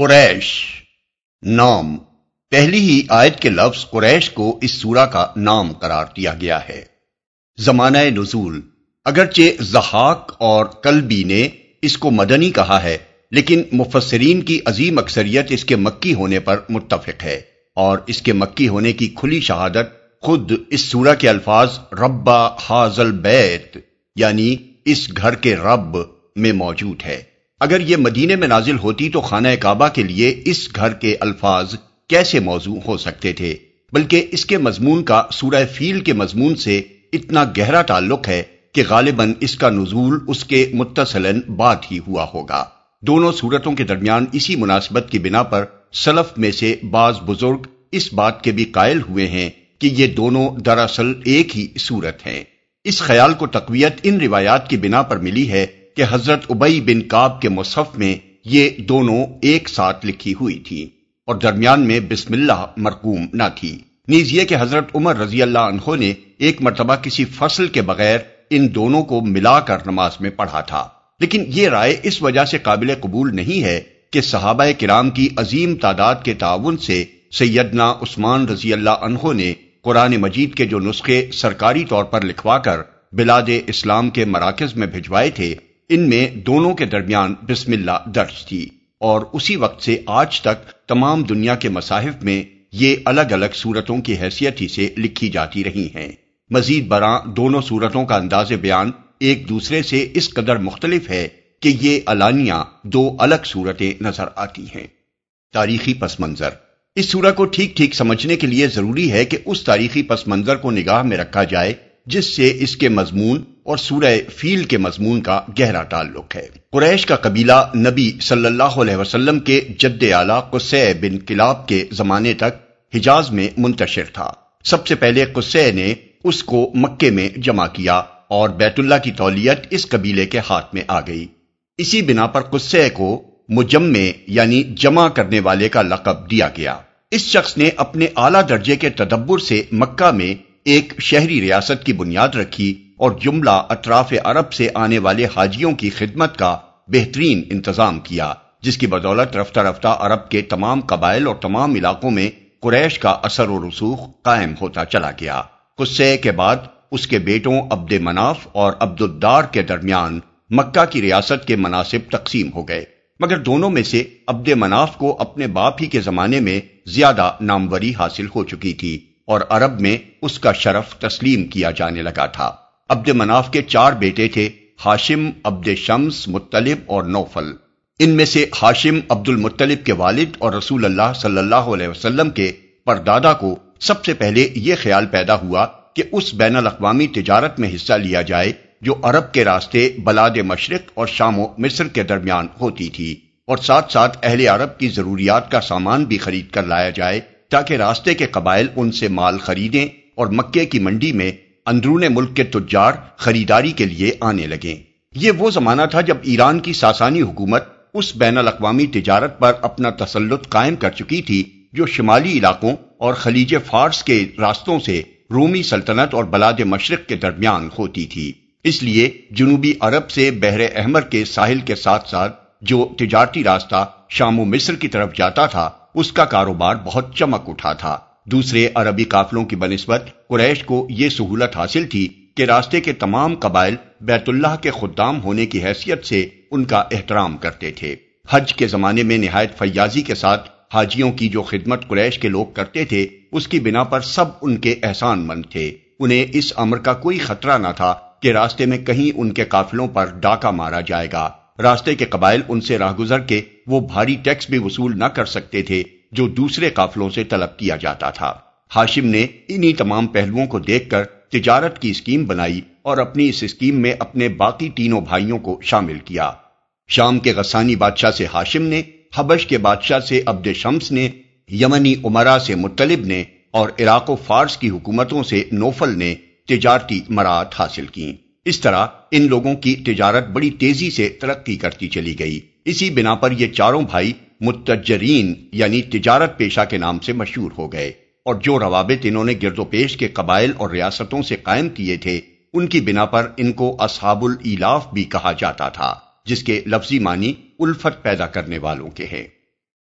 قریش۔ نام۔ پہلی ہی آیت کے لفظ قریش کو اس سورہ کا نام قرار دیا گیا ہے۔ زمانہ نزول۔ اگرچہ زحاق اور کلبی نے اس کو مدنی کہا ہے، لیکن مفسرین کی عظیم اکثریت اس کے مکی ہونے پر متفق ہے۔ اور اس کے مکی ہونے کی کھلی شہادت خود اس سورہ کے الفاظ ربا حاضل بیت یعنی اس گھر کے رب میں موجود ہے۔ اگر یہ مدینے میں نازل ہوتی تو خانہ کعبہ کے لیے اس گھر کے الفاظ کیسے موضوع ہو سکتے تھے؟ بلکہ اس کے مضمون کا سورہ فیل کے مضمون سے اتنا گہرا تعلق ہے کہ غالباً اس کا نزول اس کے متصلن بات ہی ہوا ہوگا۔ دونوں صورتوں کے درمیان اسی مناسبت کی بنا پر سلف میں سے بعض بزرگ اس بات کے بھی قائل ہوئے ہیں کہ یہ دونوں دراصل ایک ہی صورت ہیں۔ اس خیال کو تقویت ان روایات کی بنا پر ملی ہے کہ حضرت ابئی بن کاب کے مصحف میں یہ دونوں ایک ساتھ لکھی ہوئی تھی اور درمیان میں بسم اللہ مرقوم نہ تھی۔ نیز یہ کہ حضرت عمر رضی اللہ عنہ نے ایک مرتبہ کسی فصل کے بغیر ان دونوں کو ملا کر نماز میں پڑھا تھا۔ لیکن یہ رائے اس وجہ سے قابل قبول نہیں ہے کہ صحابہ کرام کی عظیم تعداد کے تعاون سے سیدنا عثمان رضی اللہ عنہ نے قرآن مجید کے جو نسخے سرکاری طور پر لکھوا کر بلاد اسلام کے مراکز میں بھجوائے تھے ان میں دونوں کے درمیان بسم اللہ درج تھی اور اسی وقت سے آج تک تمام دنیا کے مصاحف میں یہ الگ الگ صورتوں کی حیثیت ہی سے لکھی جاتی رہی ہیں۔ مزید برآں دونوں صورتوں کا انداز بیان ایک دوسرے سے اس قدر مختلف ہے کہ یہ علانیہ دو الگ صورتیں نظر آتی ہیں۔ تاریخی پس منظر۔ اس سورہ کو ٹھیک ٹھیک سمجھنے کے لیے ضروری ہے کہ اس تاریخی پس منظر کو نگاہ میں رکھا جائے جس سے اس کے مضمون اور سورہ فیل کے مضمون کا گہرا تعلق ہے۔ قریش کا قبیلہ نبی صلی اللہ علیہ وسلم کے جد اعلی قصے بن کلاب کے زمانے تک حجاز میں منتشر تھا۔ سب سے پہلے قصے نے اس کو مکے میں جمع کیا اور بیت اللہ کی تولیت اس قبیلے کے ہاتھ میں آ گئی۔ اسی بنا پر قصے کو مجمع یعنی جمع کرنے والے کا لقب دیا گیا۔ اس شخص نے اپنے اعلی درجے کے تدبر سے مکہ میں ایک شہری ریاست کی بنیاد رکھی اور جملہ اطراف عرب سے آنے والے حاجیوں کی خدمت کا بہترین انتظام کیا، جس کی بدولت رفتہ رفتہ عرب کے تمام قبائل اور تمام علاقوں میں قریش کا اثر و رسوخ قائم ہوتا چلا گیا۔ قصے کے بعد اس کے بیٹوں عبد مناف اور عبد الدار کے درمیان مکہ کی ریاست کے مناسب تقسیم ہو گئے۔ مگر دونوں میں سے عبد مناف کو اپنے باپ ہی کے زمانے میں زیادہ ناموری حاصل ہو چکی تھی اور عرب میں اس کا شرف تسلیم کیا جانے لگا تھا۔ عبد مناف کے چار بیٹے تھے، ہاشم، عبد شمس مطلب اور نوفل۔ ان میں سے ہاشم، عبد المطلب کے والد اور رسول اللہ صلی اللہ علیہ وسلم کے پردادا کو سب سے پہلے یہ خیال پیدا ہوا کہ اس بین الاقوامی تجارت میں حصہ لیا جائے، جو عرب کے راستے بلاد مشرق اور شام و مصر کے درمیان ہوتی تھی۔ اور ساتھ ساتھ اہل عرب کی ضروریات کا سامان بھی خرید کر لایا جائے، تاکہ راستے کے قبائل ان سے مال خریدیں اور مکے کی منڈی میں اندرون ملک کے تجار خریداری کے لیے آنے لگیں یہ وہ زمانہ تھا جب ایران کی ساسانی حکومت اس بین الاقوامی تجارت پر اپنا تسلط قائم کر چکی تھی جو شمالی علاقوں اور خلیج فارس کے راستوں سے رومی سلطنت اور بلاد مشرق کے درمیان ہوتی تھی۔ اس لیے جنوبی عرب سے بحر احمر کے ساحل کے ساتھ ساتھ جو تجارتی راستہ شام و مصر کی طرف جاتا تھا، اس کا کاروبار بہت چمک اٹھا تھا۔ دوسرے عربی قافلوں کی بنسبت قریش کو یہ سہولت حاصل تھی کہ راستے کے تمام قبائل بیت اللہ کے خدام ہونے کی حیثیت سے ان کا احترام کرتے تھے۔ حج کے زمانے میں نہایت فیاضی کے ساتھ حاجیوں کی جو خدمت قریش کے لوگ کرتے تھے، اس کی بنا پر سب ان کے احسان مند تھے۔ انہیں اس امر کا کوئی خطرہ نہ تھا کہ راستے میں کہیں ان کے قافلوں پر ڈاکہ مارا جائے گا۔ راستے کے قبائل ان سے راہ گزر کے وہ بھاری ٹیکس بھی وصول نہ کر سکتے تھے۔ جو دوسرے قافلوں سے طلب کیا جاتا تھا۔ ہاشم نے انہی تمام پہلوؤں کو دیکھ کر تجارت کی اسکیم بنائی اور اپنی اس اسکیم میں اپنے باقی تینوں بھائیوں کو شامل کیا۔ شام کے غسانی بادشاہ سے ہاشم نے، حبش کے بادشاہ سے عبد شمس نے، یمنی عمرہ سے مطلب نے اور عراق و فارس کی حکومتوں سے نوفل نے تجارتی مراعت حاصل کی۔ اس طرح ان لوگوں کی تجارت بڑی تیزی سے ترقی کرتی چلی گئی۔ اسی بنا پر یہ چاروں بھائی متجرین یعنی تجارت پیشہ کے نام سے مشہور ہو گئے اور جو روابط انہوں نے گرد و پیش کے قبائل اور ریاستوں سے قائم کیے تھے، ان کی بنا پر ان کو اصحاب الاف بھی کہا جاتا تھا، جس کے لفظی معنی الفت پیدا کرنے والوں کے ہیں۔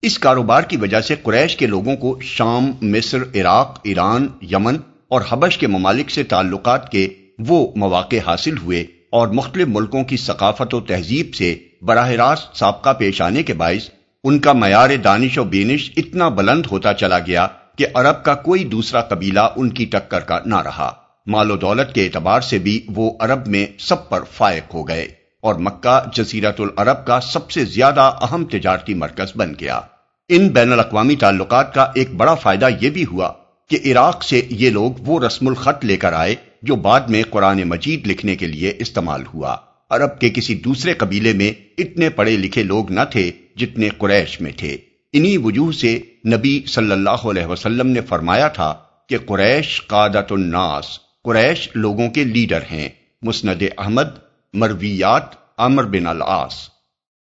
اس کاروبار کی وجہ سے قریش کے لوگوں کو شام، مصر، عراق، ایران، یمن اور حبش کے ممالک سے تعلقات کے وہ مواقع حاصل ہوئے اور مختلف ملکوں کی ثقافت و تہذیب سے براہ راست سابقہ پیش آنے کے باعث ان کا معیار دانش و بینش اتنا بلند ہوتا چلا گیا کہ عرب کا کوئی دوسرا قبیلہ ان کی ٹکر کا نہ رہا۔ مال و دولت کے اعتبار سے بھی وہ عرب میں سب پر فائق ہو گئے اور مکہ جزیرت العرب کا سب سے زیادہ اہم تجارتی مرکز بن گیا۔ ان بین الاقوامی تعلقات کا ایک بڑا فائدہ یہ بھی ہوا کہ عراق سے یہ لوگ وہ رسم الخط لے کر آئے جو بعد میں قرآن مجید لکھنے کے لیے استعمال ہوا۔ عرب کے کسی دوسرے قبیلے میں اتنے پڑھے لکھے لوگ نہ تھے جتنے قریش میں تھے۔ انہی وجوہ سے نبی صلی اللہ علیہ وسلم نے فرمایا تھا کہ قریش قادت الناس، قریش لوگوں کے لیڈر ہیں۔ مسند احمد، مرویات، عمر بن العاص۔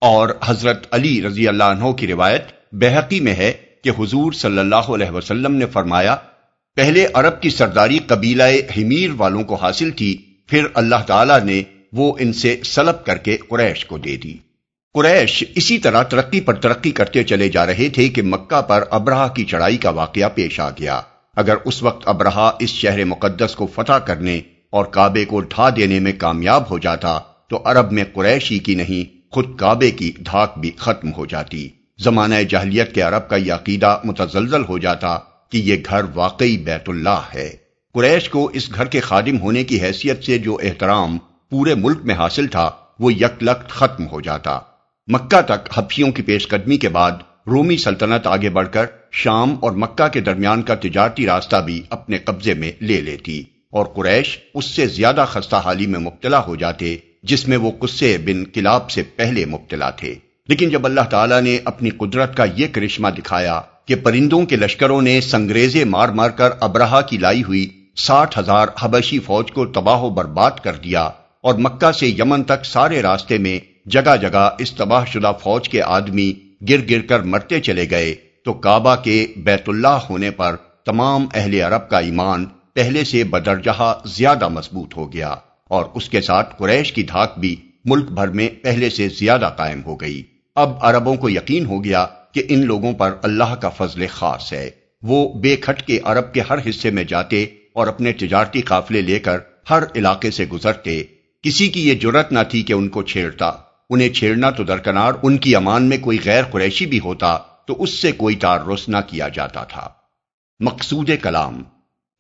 اور حضرت علی رضی اللہ عنہ کی روایت بحقی میں ہے کہ حضور صلی اللہ علیہ وسلم نے فرمایا، پہلے عرب کی سرداری قبیلہ حمیر والوں کو حاصل تھی، پھر اللہ تعالی نے وہ ان سے سلب کر کے قریش کو دے دی۔ قریش اسی طرح ترقی پر ترقی کرتے چلے جا رہے تھے کہ مکہ پر ابراہ کی چڑھائی کا واقعہ پیش آ گیا۔ اگر اس وقت ابراہ اس شہر مقدس کو فتح کرنے اور کعبے کو ڈھا دینے میں کامیاب ہو جاتا تو عرب میں قریشی کی نہیں، خود کعبے کی دھاک بھی ختم ہو جاتی۔ زمانہ جہلیت کے عرب کا یہ عقیدہ متزلزل ہو جاتا کہ یہ گھر واقعی بیت اللہ ہے۔ قریش کو اس گھر کے خادم ہونے کی حیثیت سے جو احترام پورے ملک میں حاصل تھا، وہ یک لخت ختم ہو جاتا۔ مکہ تک حفیوں کی پیش قدمی کے بعد رومی سلطنت آگے بڑھ کر شام اور مکہ کے درمیان کا تجارتی راستہ بھی اپنے قبضے میں لے لیتی۔ اور قریش اس سے زیادہ خستہ حالی میں مبتلا ہو جاتے، جس میں وہ قصے بن کلاب سے پہلے مبتلا تھے۔ لیکن جب اللہ تعالیٰ نے اپنی قدرت کا یہ کرشمہ دکھایا کہ پرندوں کے لشکروں نے سنگریزے مار مار کر ابراہ کی لائی ہوئی ساٹھ ہزار حبشی فوج کو تباہ و برباد کر دیا اور مکہ سے یمن تک سارے راستے میں جگہ جگہ اس تباہ شدہ فوج کے آدمی گر گر کر مرتے چلے گئے تو کعبہ کے بیت اللہ ہونے پر تمام اہل عرب کا ایمان پہلے سے بدرجہ زیادہ مضبوط ہو گیا اور اس کے ساتھ قریش کی دھاک بھی ملک بھر میں پہلے سے زیادہ قائم ہو گئی۔ اب عربوں کو یقین ہو گیا کہ ان لوگوں پر اللہ کا فضل خاص ہے۔ وہ بے کھٹ کے عرب کے ہر حصے میں جاتے اور اپنے تجارتی قافلے لے کر ہر علاقے سے گزرتے کسی کی یہ جرت نہ تھی کہ ان کو چھیڑتا۔ انہیں چھیڑنا تو درکنار، ان کی امان میں کوئی غیر قریشی بھی ہوتا، تو اس سے کوئی تعرض نہ کیا جاتا تھا۔ مقصود کلام۔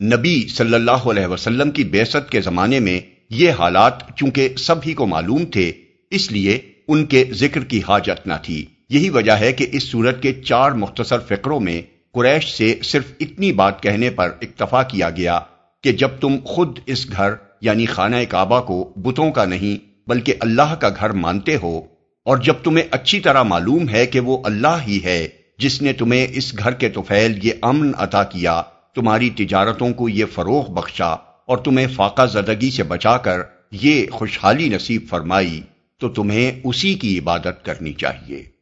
نبی صلی اللہ علیہ وسلم کی بیست کے زمانے میں یہ حالات چونکہ سب ہی کو معلوم تھے، اس لیے ان کے ذکر کی حاجت نہ تھی۔ یہی وجہ ہے کہ اس صورت کے چار مختصر فکروں میں قریش سے صرف اتنی بات کہنے پر اکتفا کیا گیا کہ جب تم خود اس گھر یعنی خانہ کعبہ کو بتوں کا نہیں بلکہ اللہ کا گھر مانتے ہو۔ اور جب تمہیں اچھی طرح معلوم ہے کہ وہ اللہ ہی ہے، جس نے تمہیں اس گھر کے توفیل یہ امن عطا کیا، تمہاری تجارتوں کو یہ فروغ بخشا اور تمہیں فاقہ زدگی سے بچا کر یہ خوشحالی نصیب فرمائی، تو تمہیں اسی کی عبادت کرنی چاہیے۔